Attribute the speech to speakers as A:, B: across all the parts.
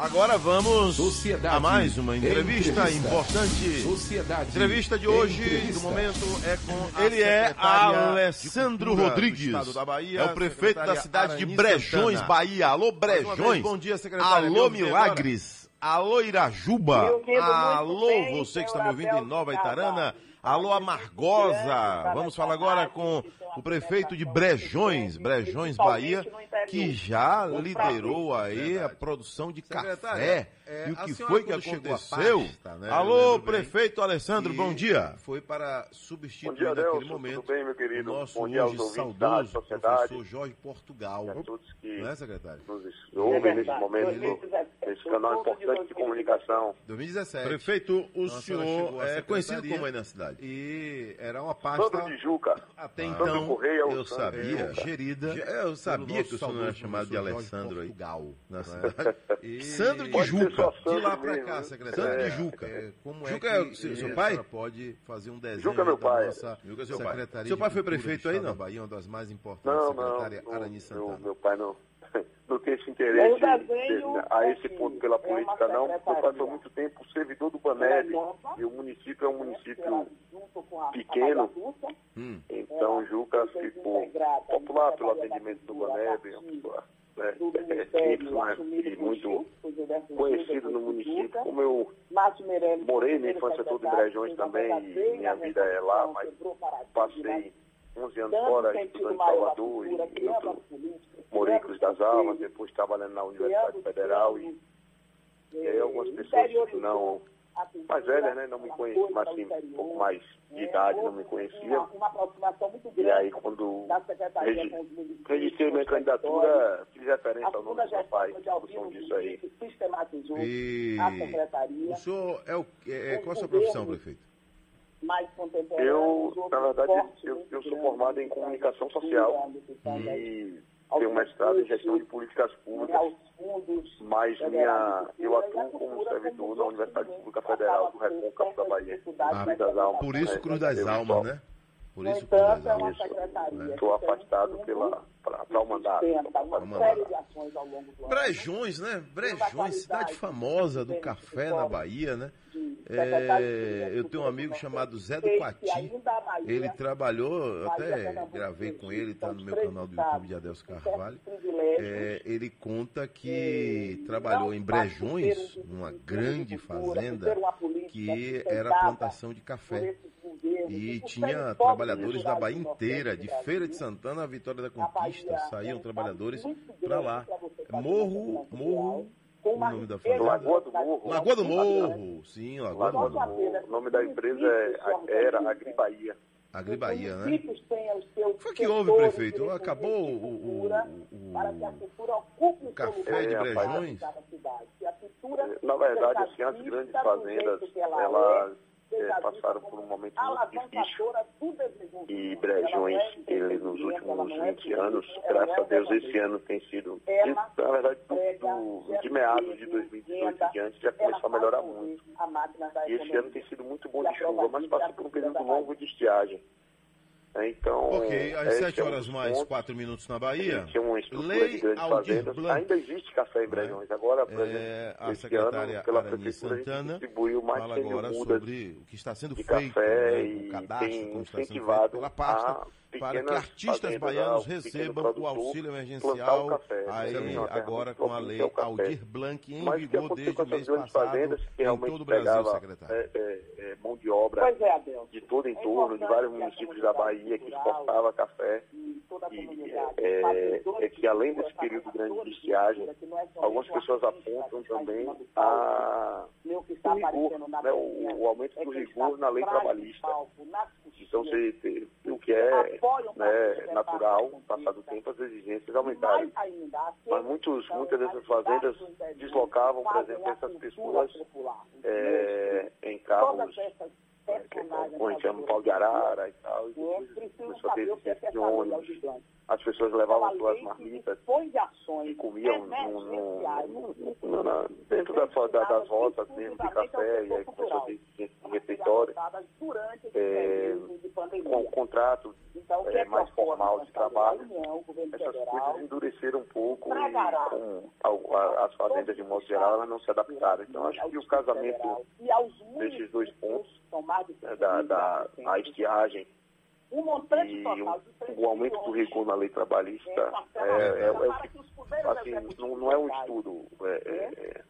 A: Agora vamos
B: Sociedade.
A: a mais uma entrevista,
B: Entrevista.
A: importante.
B: Sociedade.
A: Entrevista de hoje,
B: Entrevista.
A: do momento, é com a
C: Ele é Alessandro Rodrigues.
A: Bahia,
C: É o prefeito da cidade de Brejões,
A: Santana.
C: Bahia. Alô, Brejões.
A: Bom dia, secretária. Me
C: Alô, Milagres. Alô, Irajuba. Alô,
D: bem,
C: você que está me ouvindo em Nova. Itarana. Alô, Amargosa. Vamos falar agora com o prefeito de Brejões, Brejões, Bahia, que já liderou aí a produção de café.
A: É,
C: E o que foi que aconteceu?
A: pasta, né,
C: Alô,
A: bem,
C: prefeito Alessandro,
A: E
C: bom dia.
A: Foi para substituir
E: dia,
A: naquele
E: Adelson.
A: momento
E: Tudo bem, meu querido?
A: o nosso
E: Bom dia
A: hoje saudoso
E: sociedade.
A: professor Jorge Portugal.
E: a todos que
A: Não é, secretário?
E: nos
D: É
E: ouvem nesse
D: verdade.
E: momento,
D: 2017.
E: nesse canal importante de comunicação.
A: 2017.
C: Prefeito, o
A: Nossa,
C: senhor é conhecido como aí na cidade?
A: E era uma pasta
E: Sandro de Juca.
A: até
E: Sandro
A: então
E: Correia,
C: eu
E: Sandro.
C: sabia.
A: é, gerida.
C: É, Eu sabia que o senhor era chamado de Alessandro aí.
A: Portugal,
C: Na
A: né?
C: cidade. Sandro de
E: ser
C: Juca.
A: De lá
E: mesmo,
A: cá,
E: né?
A: secretário.
C: Sandro de
E: É.
C: Juca.
A: É, como
C: Juca
A: é
C: é
A: que
C: o seu- seu pai?
A: pode fazer um desenho
E: Juca é meu
A: da
E: pai.
A: nossa
C: Juca é seu pai.
A: Secretaria
C: Seu pai foi prefeito aí, não?
A: Bahia, uma das mais importantes,
E: Não,
A: secretária
E: não,
A: Arani
E: meu,
A: Santana.
E: meu pai não, não tem esse interesse
D: desenho
E: a esse ponto pela
D: é
E: política, não. Meu pai foi muito tempo servidor do Baneb e o município é um município pequeno,
A: Hum.
E: então Juca ficou popular pelo atendimento do Baneb, é uma pessoa né, é, e muito conhecido no município. Como eu morei minha infância toda em Brejões também, minha vida é lá, mas passei 11 anos fora, estudando em Salvador, e eu morei em Cruz das Almas, depois trabalhando na Universidade Federal, e, e aí algumas pessoas que não, mais velhas, né, não me conheciam, mas assim, um pouco mais de idade, não me conheciam.
D: Uma aproximação muito
E: E
D: grande
E: aí, quando registrei minha candidatura, fiz referência ao nome do meu pai, função disso aí.
D: Sistematizou
A: E
D: a secretaria,
A: o senhor é o é, qual a sua profissão, prefeito?
D: mais contemporânea.
E: Eu, na verdade, eu, eu sou
D: grandes,
E: formado em comunicação social
D: questão
E: tenho mestrado em gestão de políticas públicas, mas
D: federais
E: minha, eu atuo como servidor da Universidade Pública Federal do Recôncavo da Bahia, das Almas.
A: Por isso
E: né?
A: Cruz das Almas, né? Por
D: No
A: isso
D: entanto, é uma secretaria.
E: Estou
D: que tem
E: afastado pela, para o mandato.
D: sustenta uma
A: Vamos
D: série
A: lá.
D: de ações ao longo do ano.
C: Brejões, né? Brejões, cidade famosa do café na Bahia, né? É, eu tenho um amigo chamado Zé do Quati. Ele trabalhou, eu até gravei com ele, tá no meu canal do YouTube de Adelso Carvalho. É, ele conta que trabalhou em Brejões, numa grande fazenda, que era plantação de café. E tinha trabalhadores da Bahia inteira, de Feira de Santana a Vitória da Conquista, saíam trabalhadores para lá. Morro, Morro, o nome da fazenda?
E: Lagoa do Morro.
C: Lagoa do Morro, sim, Lagoa do Morro.
E: O nome da empresa é, era Agribaía.
C: Agri Bahia, né? Foi que houve, prefeito? Acabou o- o- o- o
D: o
C: café de Brejões?
E: Na verdade, assim, as grandes fazendas, elas
D: é,
E: passaram por um momento muito difícil. E Brejões,
D: é
E: ele, nos últimos
D: não é
E: 20 anos, graças
D: não
E: a
D: é
E: Deus, esse ano tem sido, na verdade, do, do- de meados de
D: emprego,
E: 2018
D: renda,
E: em diante, já começou a melhorar muito. E esse ano tem sido muito bom de chuva, mas passou por um
D: é
E: período longo de estiagem. É, Então,
C: Ok, às
E: esse
C: 7
E: é um
C: horas mais
E: pontos.
C: 4 minutos na Bahia. Lei Aldir. Blanc.
E: Ainda existe café em Brejões. Agora, por
C: É,
E: exemplo,
C: a
E: esse
C: secretária
E: ano, pela
C: Arani
E: a
C: Santana
E: distribuiu mais
C: fala
E: de 100 mil
C: agora
E: mudas
C: sobre o que está sendo
E: de
C: feito,
E: café
C: né,
E: e
C: o cadastro,
E: tem
C: como está sendo feito
E: incentivado
C: pela pasta,
E: a
C: para que artistas baianos recebam o auxílio emergencial,
E: café.
C: aí
E: é uma terra
C: agora com a lei. Aldir Blanc em
E: Mas
C: vigor desde o mês passado em todo o Brasil, secretário.
E: é, é, mão de obra
D: é,
E: de todo
D: É
E: entorno, de
D: importante
E: vários municípios da Bahia que exportava café.
D: E
E: é, é que além
D: de
E: desse período grande de estiagem,
D: é
E: algumas pessoas apontam também a,
D: o
E: rigor, né, o, o aumento
D: é
E: do
D: quem
E: rigor na lei trabalhista. Então, você, o que é né, natural, passado o tempo, as exigências aumentaram. Mas muitos, muitas dessas fazendas deslocavam, por exemplo, essas pessoas é, em carros, gente chama pau de arara e tal, e
D: né,
E: depois começou a ter
D: o é
E: de ônibus. As pessoas levavam suas marmitas e comiam na- dentro da, sua- da, das rotas mesmo de café, e aí começou a ter refeitório, É, com contrato então, é, mais formal de trabalho, essas coisas endureceram um pouco e com as fazendas de modo geral elas não se adaptaram. Então acho que o casamento desses dois pontos, né, da, da a estiagem um montante e total de o aumento do rigor na lei trabalhista é, é, é, o que, assim, não, não é um estudo, é, é,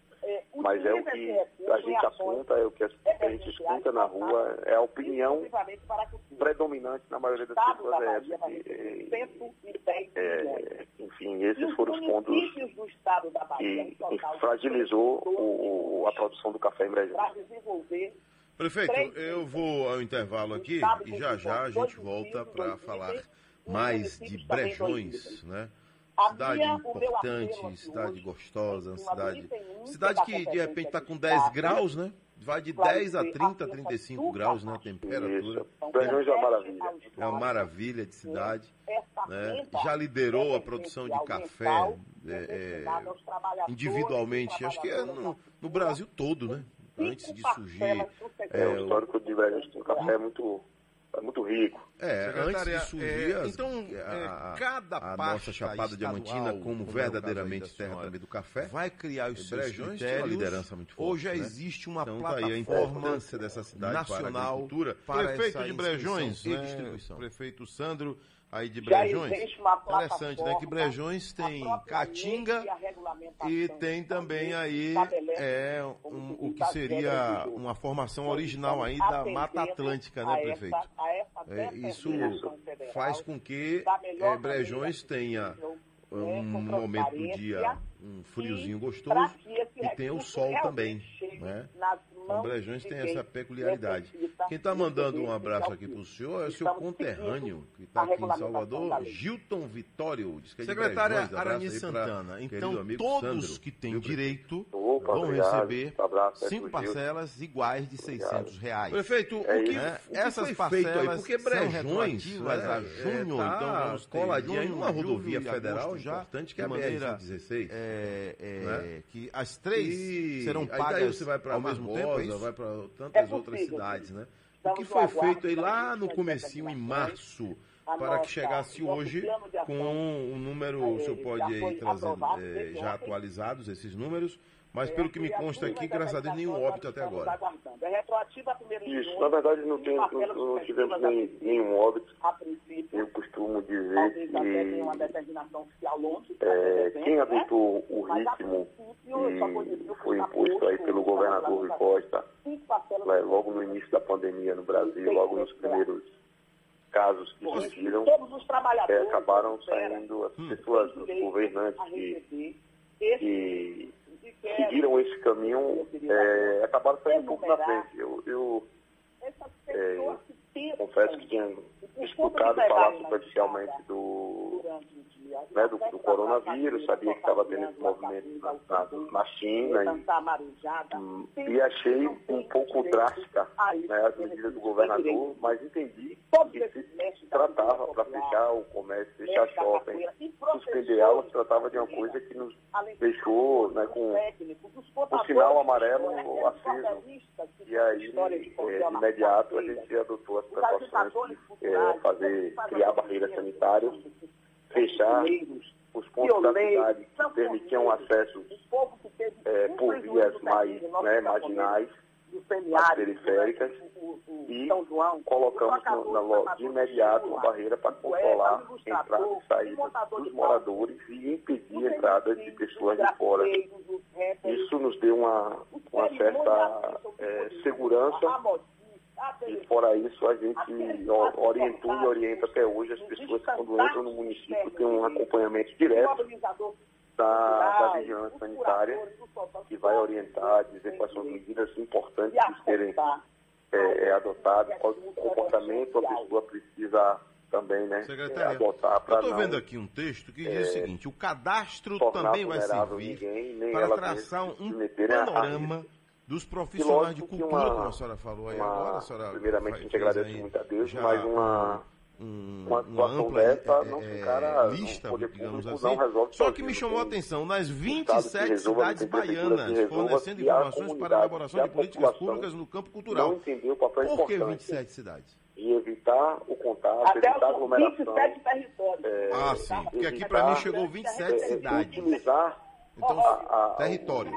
E: mas é o que a gente aponta, é o que a gente escuta na rua, é a opinião predominante na maioria das pessoas é essa. Que, é, enfim, esses foram os pontos que fragilizou o, a produção do café em Brasília.
C: Prefeito, eu vou ao intervalo aqui e já já a gente volta para falar mais de Brejões, né? Cidade importante, cidade gostosa, cidade, cidade que de repente está com 10 graus, né? Vai de 10 a 30, 35 graus, né? Temperatura.
E: Brejões é uma maravilha.
C: É uma maravilha de cidade. Né? Já liderou a produção de café é, é, individualmente, acho que é no, no Brasil todo, né? antes de surgir.
E: É, o histórico de Brasília com café é muito, é muito rico.
C: É, antes de surgir é, então, a, cada a nossa Chapada Diamantina como verdadeiramente terra também do café, vai criar os seus critérios, liderança muito forte. Hoje já né? existe uma então, plataforma tá aí a importância dessa cidade nacional para, para prefeito de Brejões né? e distribuição. Prefeito Sandro aí de Brejões. Interessante, né? Que Brejões tem Caatinga e tem também aí é, um, o que seria uma formação original aí da Mata Atlântica, né, prefeito? É, isso faz com que é, Brejões tenha um momento do dia um friozinho gostoso e tem o sol também, né? Então, Brejões tem essa peculiaridade. Quem está mandando um abraço aqui para o senhor é o seu conterrâneo, que está aqui em Salvador, Gilton Vitório. Diz que é Secretária Arani Santana. Então, todos Sandro, que têm direito Opa, vão obrigado. receber abraço, cinco parcelas iguais de 600 reais. Prefeito, o que, é o que essas parcelas aí? Porque Brejões, mas a junho, é, tá então vamos ter coladinha em uma rodovia federal já importante que é a BR-116. É, é, né? Que as três e... serão pagas você vai ao mesmo tempo, é vai para tantas outras cidades, né? O que foi feito aí lá no comecinho, em março, para que chegasse hoje com um número, o senhor pode aí trazer é, já atualizados esses números, mas pelo que me consta aqui, graças a Deus, nenhum óbito até agora.
E: É retroativa a primeira Isso, na verdade não, tem, não, não tivemos nem, nenhum óbito. A princípio, eu costumo dizer que é, quem né? adotou o ritmo que foi imposto aí pelo governador Rui Costa, né, logo no início da pandemia no Brasil, logo nos primeiros casos que surgiram, é, acabaram saindo as pessoas, os governantes que, que seguiram esse caminho, é, acabaram saindo um pouco na frente. Eu, eu é, confesso que tinha escutado falar superficialmente do, né, do, do, coronavírus, sabia que estava tendo esse movimento na, na, na China e, e, achei um pouco drástica né, as medidas do governador, mas entendi que se tratava para fechar o comércio, fechar shopping, suspender aulas, se tratava de uma coisa que nos deixou né, com o sinal amarelo aceso. E aí, é, de imediato, a gente adotou as precauções de é, fazer, criar barreiras sanitárias, fechar os pontos da cidade que permitiam acesso é, por vias mais né, marginais, mais periféricas, e colocamos no, na, de imediato uma barreira para controlar a entrada e saída dos moradores e impedir a entrada de pessoas de fora. Isso nos deu uma, uma certa é, segurança e fora isso, a gente orientou e orienta até hoje as pessoas que quando entram no município têm um acompanhamento direto da, da vigilância sanitária, que vai orientar, dizer quais são as medidas importantes de serem é, é, adotadas, qual o comportamento a pessoa precisa também né,
C: é, adotar para Eu estou vendo aqui um texto que diz é, o seguinte, o cadastro também vai servir ninguém, para traçar um panorama dos profissionais de cultura, uma, como a senhora falou aí agora. A senhora
E: primeiramente, a gente agradece muito a Deus, mas uma, um, uma situação uma dessa é, não ficará,
C: lista, digamos assim. Só que me chamou a atenção, nas 27 cidades baianas, fornecendo informações para a elaboração de políticas públicas no campo cultural.
E: Não entendeu o papel
C: Por que 27 cidades?
E: de evitar o contato,
D: Até
E: evitar a aglomeração.
D: 27 territórios.
E: é,
C: Ah, sim. Porque aqui para mim chegou 27
E: é,
C: cidades.
E: Utilizar
C: Então,
E: a- a-
C: territórios.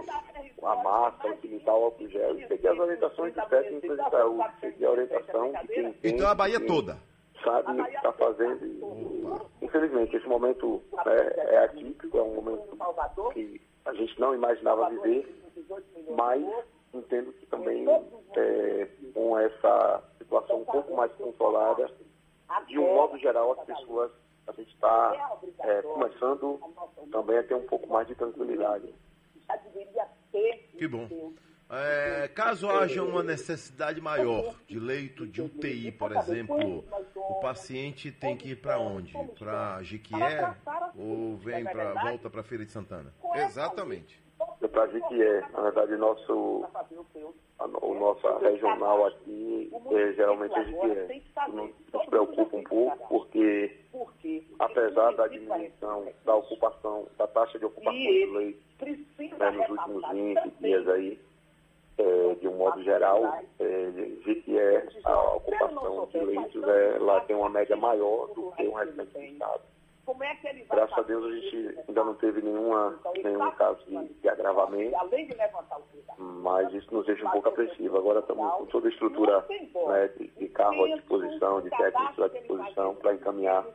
E: A máscara, utilizar o álcool gel e seguir as orientações de técnicos de saúde, seguir a orientação de quem entende,
C: Então a Bahia toda.
E: sabe o que está fazendo. E, Infelizmente, esse momento né, é atípico, é um momento que a gente não imaginava viver, mas entendo que também é, com essa situação um pouco mais controlada, de um modo geral, as pessoas, a gente está é, começando também a ter um pouco mais de tranquilidade.
D: Ter.
C: Que bom. É, caso haja uma necessidade maior de leito de UTI, por exemplo, o paciente tem que ir para onde? Para Jiquié ou vem para volta para Feira de Santana? Exatamente.
E: É para Jiquié, na verdade, nosso, a, o nossa regional aqui é, geralmente é Jiquié. Nos, nos preocupa um pouco porque, apesar da diminuição da ocupação, da taxa de ocupação de leitos né, nos últimos 20 dias aí, é, de um modo geral, é, Jiquié, a ocupação de leitos é, lá tem uma média maior do que o restante do estado. Graças a Deus a gente ainda não teve nenhuma, nenhum caso de, de agravamento, mas isso nos deixa um pouco apreensivo. Agora estamos com toda a estrutura né, de, de carro à disposição, de técnicos à disposição para encaminhar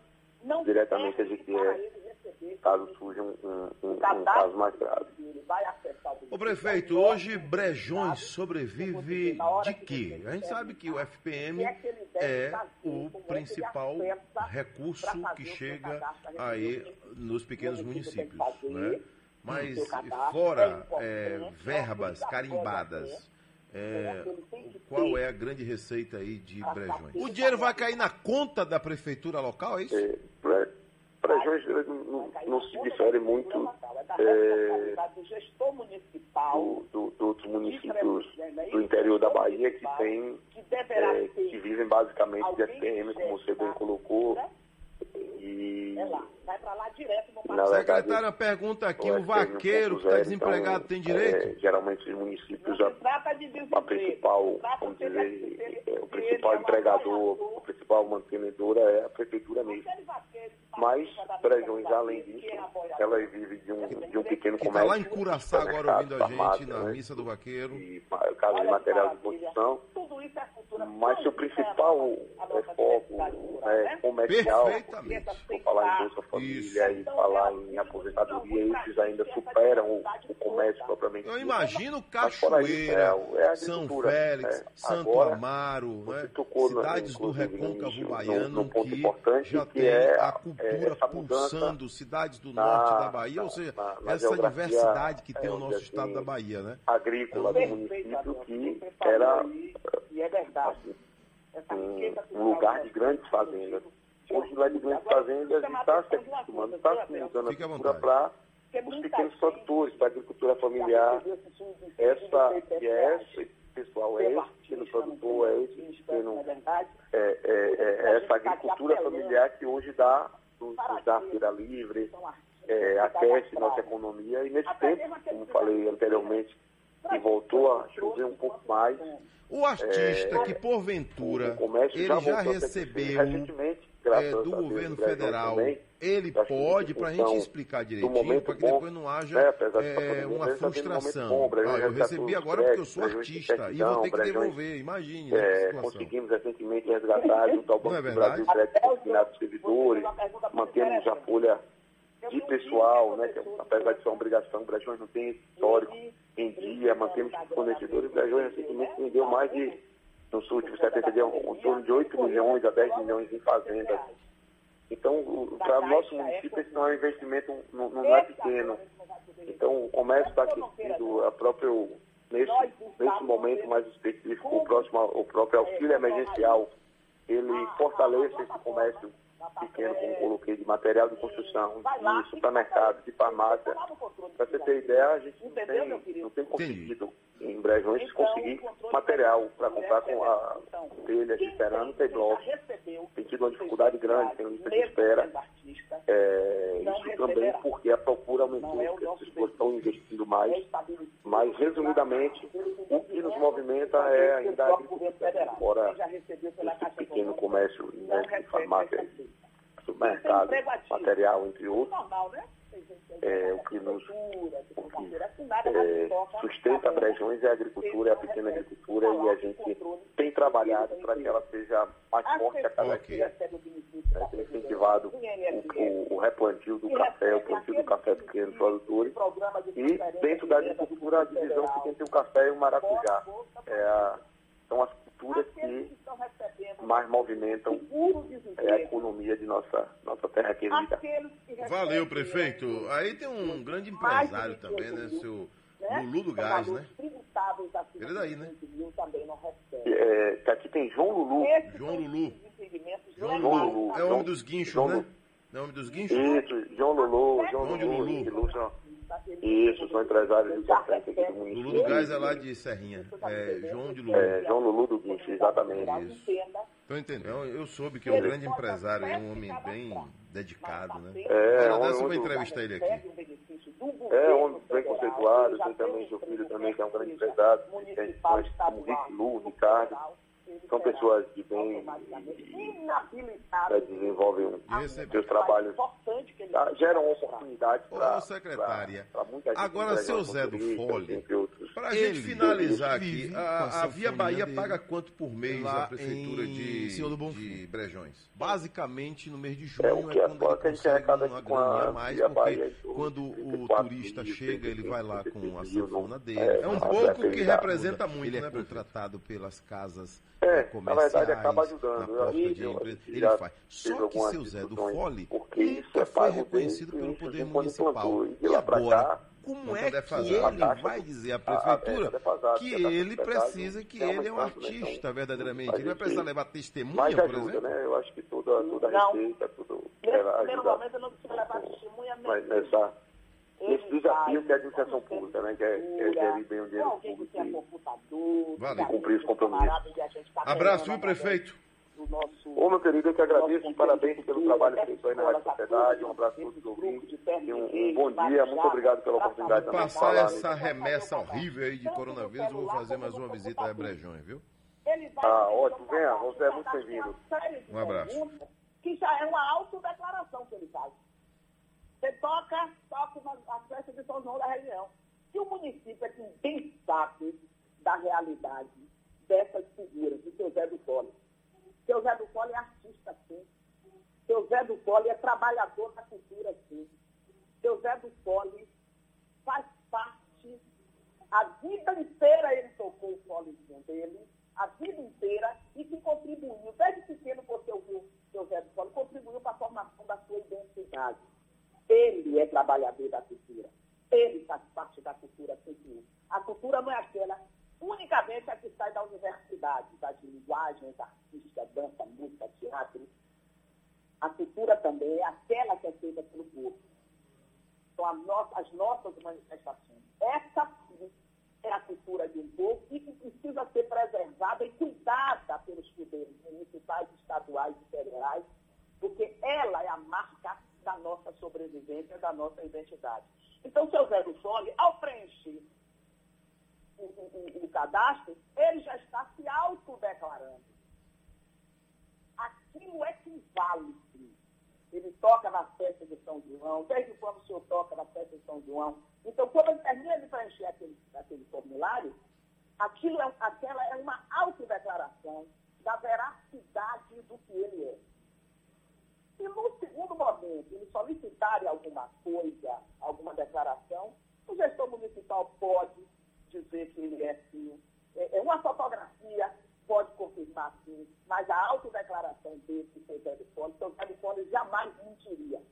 E: diretamente a
D: serve
E: Caso surja um, um- um- um caso mais grave.
D: O
C: Ô prefeito, hoje Brejões sobrevive de quê? A gente sabe que o FPM é o principal recurso que chega aí nos pequenos municípios, né? Mas fora é, verbas carimbadas, é, qual é a grande receita aí de Brejões? O dinheiro vai cair na conta da prefeitura local, é isso?
E: É, Prejões eh, não, não se difere muito é,
D: do municipal
E: do, do, dos outros municípios do interior da Bahia que tem é, que vivem basicamente de FPM, como você bem colocou. E
D: é lá, vai para lá direto no
C: Secretária pergunta aqui,
E: o
C: o vaqueiro que está
E: 1.0,
C: desempregado
E: então,
C: tem direito?
E: é, geralmente os municípios, a,
D: trata de
E: a principal, vamos
D: ele-
E: dizer, é, o principal
D: é
E: empregador, a principal mantenedora é a prefeitura mesmo.
D: tá
E: Mas
D: coisa
E: além disso,
D: é
E: ela vive de um, de um pequeno
C: Que está
E: comércio.
C: lá em Curaçá agora ouvindo a gente na
E: né?
C: missa do vaqueiro.
E: E casa de material de construção.
D: Isso é cultura.
E: Mas seu principal
D: A
E: é, foco né,
D: né?
E: comercial, vou falar em Bolsa Família e falar em aposentadoria, esses ainda superam o, o comércio propriamente
C: Eu imagino
E: fora isso,
C: Cachoeira,
E: é o- é
C: São Félix,
E: é.
C: Santo
E: Agora,
C: Amaro, né?
E: na-
C: cidades do
E: inclusive,
C: recôncavo baiano
E: num ponto
C: que
E: importante,
C: já
E: que
C: tem
E: é
C: a cultura
E: é mudança
C: pulsando, cidades do
E: na-
C: norte da Bahia, ou seja,
E: na- na
C: essa diversidade que tem
E: é,
C: o
E: onde
C: nosso
E: assim,
C: estado da Bahia, né?
E: agrícola do
D: Perfeito,
E: município que era
D: E é verdade.
E: assim,
D: Essa
E: um, um lugar de grandes fazendas. Hoje não é de grandes fazendas e está se acostumando, está se mudando a cultura para os pequenos produtores, para a agricultura familiar. Essa, e é esse pessoal, é esse pequeno produtor, é esse pequeno, é, é, é essa agricultura familiar que hoje dá, nos, nos dá feira livre, é, aquece nossa economia. E nesse tempo, como falei anteriormente, que voltou a chover um pouco mais,
C: O artista
E: É,
C: que porventura ele já
E: ser
C: recebeu é, do
E: Deus,
C: governo
E: no Brasil
C: federal,
E: também.
C: ele pode, para a gente explicar
E: do
C: direitinho, para que
E: bom,
C: depois não haja
E: né, apesar de
C: é, uma
E: momento
C: frustração.
E: bom, Brasil
C: Ah,
E: já
C: eu recebi agora porque eu sou artista e vou ter que
E: Brejões,
C: devolver, imagine
E: É,
C: essa situação.
E: conseguimos recentemente resgatar junto ao
C: é
E: Banco do
C: verdade?
E: Brasil crédito destinado aos servidores, mantemos a folha de pessoal, né, que apesar de ser uma obrigação, o Brejões não tem esse histórico em dia, mantemos os fornecedores, o Brejões recentemente vendeu mais de, nos últimos 70 dias, em torno de 8 milhões a 10 milhões em fazendas. Então, para o nosso município, esse não é um investimento, não, não é pequeno. Então, o comércio está aquecido, a próprio, nesse, nesse momento mais específico, o, próximo, o próprio auxílio emergencial, ele fortalece esse comércio pequeno, como coloquei, de material de construção, de supermercado, de farmácia. Para você ter ideia, a gente não tem, não tem conseguido, em Brejões, conseguir material para comprar com a telha de cerâmica e blocos. Tem tido uma dificuldade grande, tem lista de espera. É, isso também porque a procura aumentou, porque as pessoas estão investindo mais. Mas, resumidamente, o que nos movimenta é ainda a agricultura, fora esse pequeno comércio né, de farmácia, material, entre outros. É, o que nos o que, é, sustenta Brejões é a agricultura, é a pequena agricultura e a gente tem trabalhado para que ela seja mais forte a cada dia. É, tem incentivado o, o, replantio do café, o plantio do café pequeno produtores e dentro da agricultura a divisão que tem o café e o maracujá. É são as culturas que mais movimentam é, a economia de nossa, nossa terra querida.
C: Valeu, prefeito. Aí tem um grande empresário também, né? Seu né? Lulu do Gás, né? Ele é daí, né?
E: É, aqui tem João Lulu.
C: João Lulu. João Lulu. É o homem dos guinchos, João né? É o homem dos guinchos?
E: Isso, João Lulu. João,
C: João de Lulu.
E: Isso, são empresários importantes aqui do
C: município. Lulu do Gás é lá de Serrinha. É João de Lulu.
E: É, João Lulu do Guincho, exatamente.
C: Isso. Estou entendendo. Eu soube que é um grande empresário, um homem bem dedicado, né?
E: É,
C: Olha, dessa eu vou entrevistar ele aqui.
E: É, um homem bem conceituado, tem também seu filho também, que é um grande empresário, tem como Rick Lu, Ricardo são pessoas de bem e, desenvolvem os seus trabalhos, tá, geram oportunidades para
C: secretária. muita gente. Agora, seu Zé do Fole, para a gente finalizar aqui, a, a Via Bahia paga quanto por mês a prefeitura de, de Brejões? Basicamente, no mês de junho
E: é, o que é, quando
C: ele consegue uma graninha a mais, porque quando o turista chega, ele vai lá com a sanfona dele. É, é um pouco que representa muito, ele é contratado pelas casas
E: é, na verdade acaba ajudando.
C: Na de empresa, ele faz. Só que seu Zé do Fole nunca foi reconhecido pelo poder municipal. E agora, como é que ele vai dizer à prefeitura que ele precisa, que ele é um artista verdadeiramente? Ele vai precisar levar testemunha, por exemplo?
E: Né? Eu acho que toda, toda receita, tudo...
D: Nesse momento eu não preciso levar testemunha mesmo.
E: Mas nessa esse desafio que é a administração pública, né? Que é, é gerir bem o dinheiro público e, cumprir os compromissos.
C: Abraço, viu, prefeito?
E: Ô, meu querido, eu que agradeço, parabéns pelo trabalho feito aí na Rádio Sociedade, um abraço a todos os ouvintes um, um, bom dia, muito obrigado pela oportunidade
C: de passar essa remessa horrível aí de coronavírus, eu vou fazer mais uma visita a Brejões, viu?
E: Ah, ótimo, venha, você é muito bem-vindo.
C: Um abraço.
D: Que já é uma autodeclaração que ele faz. Você toca, toca a festa de São João da região. E o município é quem bem sabe da realidade dessas figuras, de seu Zé do Cole. Seu Zé do Cole é artista, sim. Seu Zé do Cole é trabalhador da cultura, sim. Seu Zé do Cole faz parte, a vida inteira ele tocou o colezinho dele, a vida inteira, e que contribuiu, desde pequeno você ouviu seu Zé do Cole, contribuiu para a formação da sua identidade. Ele é trabalhador da cultura. Ele faz parte da cultura civil. A cultura não é aquela unicamente a que sai da universidade, das linguagens artísticas, dança, música, teatro. A cultura também é aquela que é feita pelo povo. São as nossas manifestações. Essa sim é a cultura de um povo e que precisa ser preservada e cuidada pelos poderes municipais, estaduais e federais, porque ela é a marca da nossa sobrevivência, da nossa identidade. Então, seu Zé do Fole, ao preencher o, o, o cadastro, ele já está se autodeclarando. Aquilo é que vale. Ele toca na festa de São João, desde quando o senhor toca na festa de São João. Então, quando ele termina de preencher aquele, aquele formulário, aquilo é, aquela é uma autodeclaração da veracidade do que ele é. Se no segundo momento ele solicitar alguma coisa, alguma declaração, o gestor municipal pode dizer que ele é sim. É, é uma fotografia pode confirmar sim, mas a autodeclaração desse seu Zé de Fone, seu Zé de Fone jamais mentiria.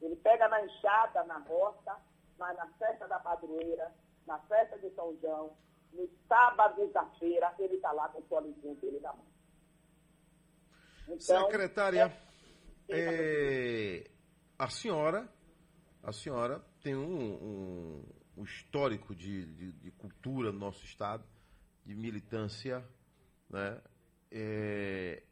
D: Ele pega na enxada, na roça, mas na festa da padroeira, na festa de São João, no sábado da feira, ele está lá com o polizinho dele na mão.
C: Então, Secretária. É é, a senhora, a senhora tem um, um, um histórico de, de, de, cultura no nosso estado, de militância, né? É,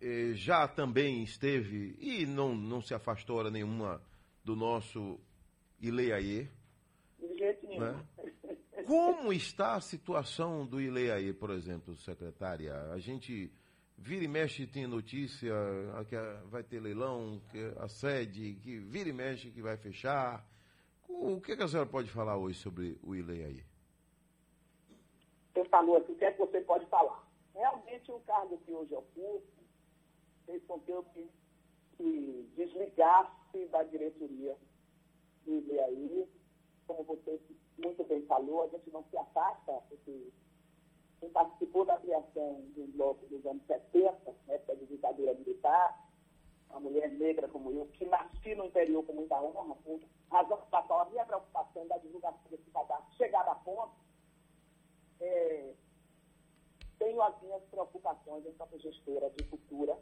C: é, já também esteve e não, não se afastou hora nenhuma do nosso Ileiaê.
D: De jeito nenhum.
C: Né? Como está a situação do ILE aí, por exemplo, secretária? A gente vira e mexe tem notícia que vai ter leilão, que a sede, que vira e mexe que vai fechar. O que, que a senhora pode falar hoje sobre o ILE aí?
D: Você falou assim, o que é que você pode falar? Realmente o cargo que hoje ocupo fez com que eu me desligasse da diretoria do ILE como você muito bem falou, a gente não se afasta, porque quem participou da criação do bloco dos anos 70, época de ditadura militar, uma mulher negra como eu, que nasci no interior com muita honra, por razão da qual a minha preocupação da divulgação desse cadastro chegar a ponto, é, tenho as minhas preocupações enquanto gestora de cultura,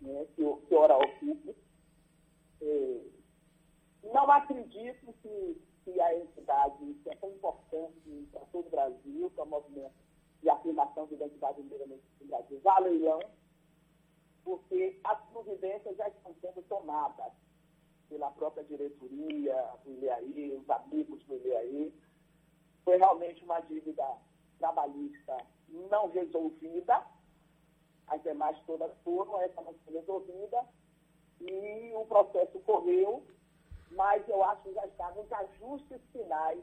D: né, que, que ora ocupo. É, não acredito que, que a entidade que é tão importante para todo o Brasil, que é o movimento de afirmação de identidade negra no Brasil, vá leilão, porque as providências já estão sendo tomadas pela própria diretoria do ILEAI, os amigos do ILEAI. Foi realmente uma dívida trabalhista não resolvida, as demais todas foram, essa não foi resolvida, e o processo correu mas eu acho que já está nos ajustes finais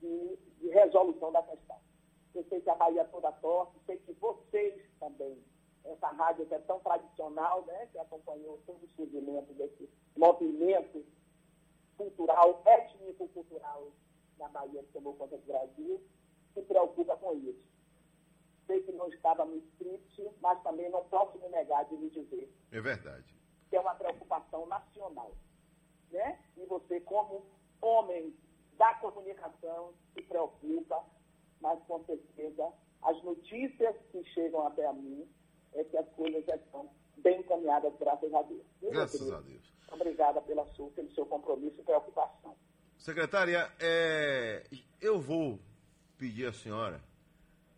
D: de, de resolução da questão. Eu sei que a Bahia toda torce, sei que vocês também, essa rádio que é tão tradicional, né, que acompanhou todo o surgimento desse movimento cultural, étnico-cultural na Bahia que tomou conta do Brasil, se preocupa com isso. Sei que não estava no script, mas também não posso me negar de lhe dizer.
C: É verdade.
D: Que é uma preocupação nacional né? E você, como homem da comunicação, se preocupa, mas com certeza as notícias que chegam até mim é que as coisas já estão bem encaminhadas, graças a Deus.
C: Graças a Deus.
D: Obrigada pela sua, pelo seu compromisso e preocupação.
C: Secretária, é, eu vou pedir à senhora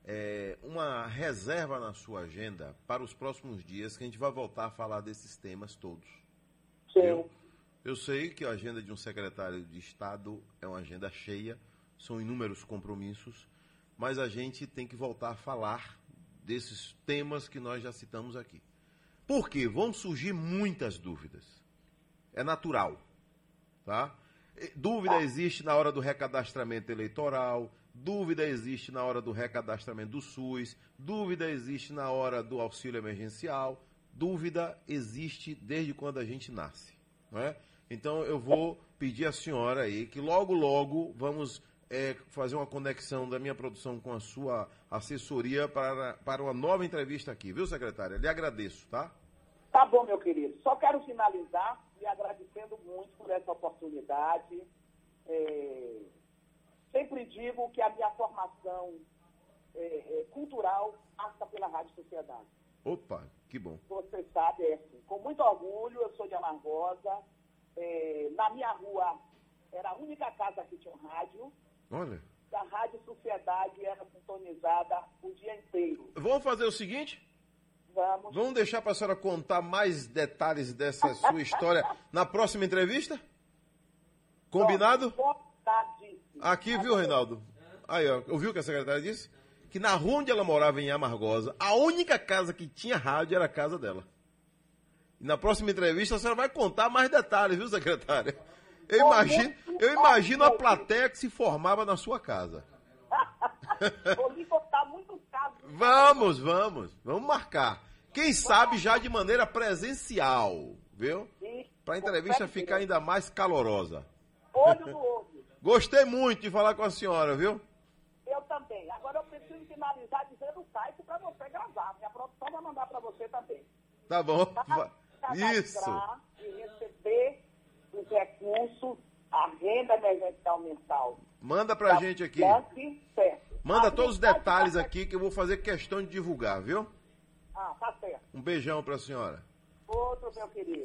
C: é, uma reserva na sua agenda para os próximos dias, que a gente vai voltar a falar desses temas todos.
D: Sim. Viu?
C: Eu sei que a agenda de um secretário de Estado é uma agenda cheia, são inúmeros compromissos, mas a gente tem que voltar a falar desses temas que nós já citamos aqui. Por quê? Vão surgir muitas dúvidas. É natural, tá? Dúvida existe na hora do recadastramento eleitoral, dúvida existe na hora do recadastramento do SUS, dúvida existe na hora do auxílio emergencial, dúvida existe desde quando a gente nasce, não é? Então eu vou pedir à senhora aí que logo, logo vamos é, fazer uma conexão da minha produção com a sua assessoria para, para uma nova entrevista aqui, viu, secretária? Lhe agradeço, tá?
D: Tá bom, meu querido. Só quero finalizar lhe agradecendo muito por essa oportunidade. É... Sempre digo que a minha formação é, é, cultural passa pela Rádio Sociedade.
C: Opa, que bom.
D: Você sabe, é assim, com muito orgulho, eu sou de Amargosa, é, na minha rua era a única casa que tinha um rádio.
C: Olha.
D: A Rádio Sociedade era sintonizada o dia inteiro.
C: Vamos fazer o seguinte?
D: Vamos.
C: Vamos deixar para a senhora contar mais detalhes dessa sua história na próxima entrevista? Combinado? Aqui, viu, Reinaldo? Aí, ó, ouviu o que a secretária disse? Que na rua onde ela morava, em Amargosa, a única casa que tinha rádio era a casa dela. E na próxima entrevista a senhora vai contar mais detalhes, viu, secretária? Eu imagino, eu imagino a plateia que se formava na sua casa.
D: Vou lhe contar muitos casos.
C: Vamos, vamos. Vamos marcar. Quem sabe já de maneira presencial, viu? Para a entrevista ficar ainda mais calorosa.
D: Olho no olho.
C: Gostei muito de falar com a senhora, viu?
D: Eu também. Agora eu preciso finalizar dizendo o site para você gravar. Minha produção vai mandar para você também.
C: Tá bom. Tá? Isso.
D: e receber os recursos, a renda emergencial mensal.
C: Manda pra gente aqui. Manda todos os detalhes aqui que eu vou fazer questão de divulgar, viu?
D: Ah, tá certo.
C: Um beijão pra senhora.
D: Outro, meu querido.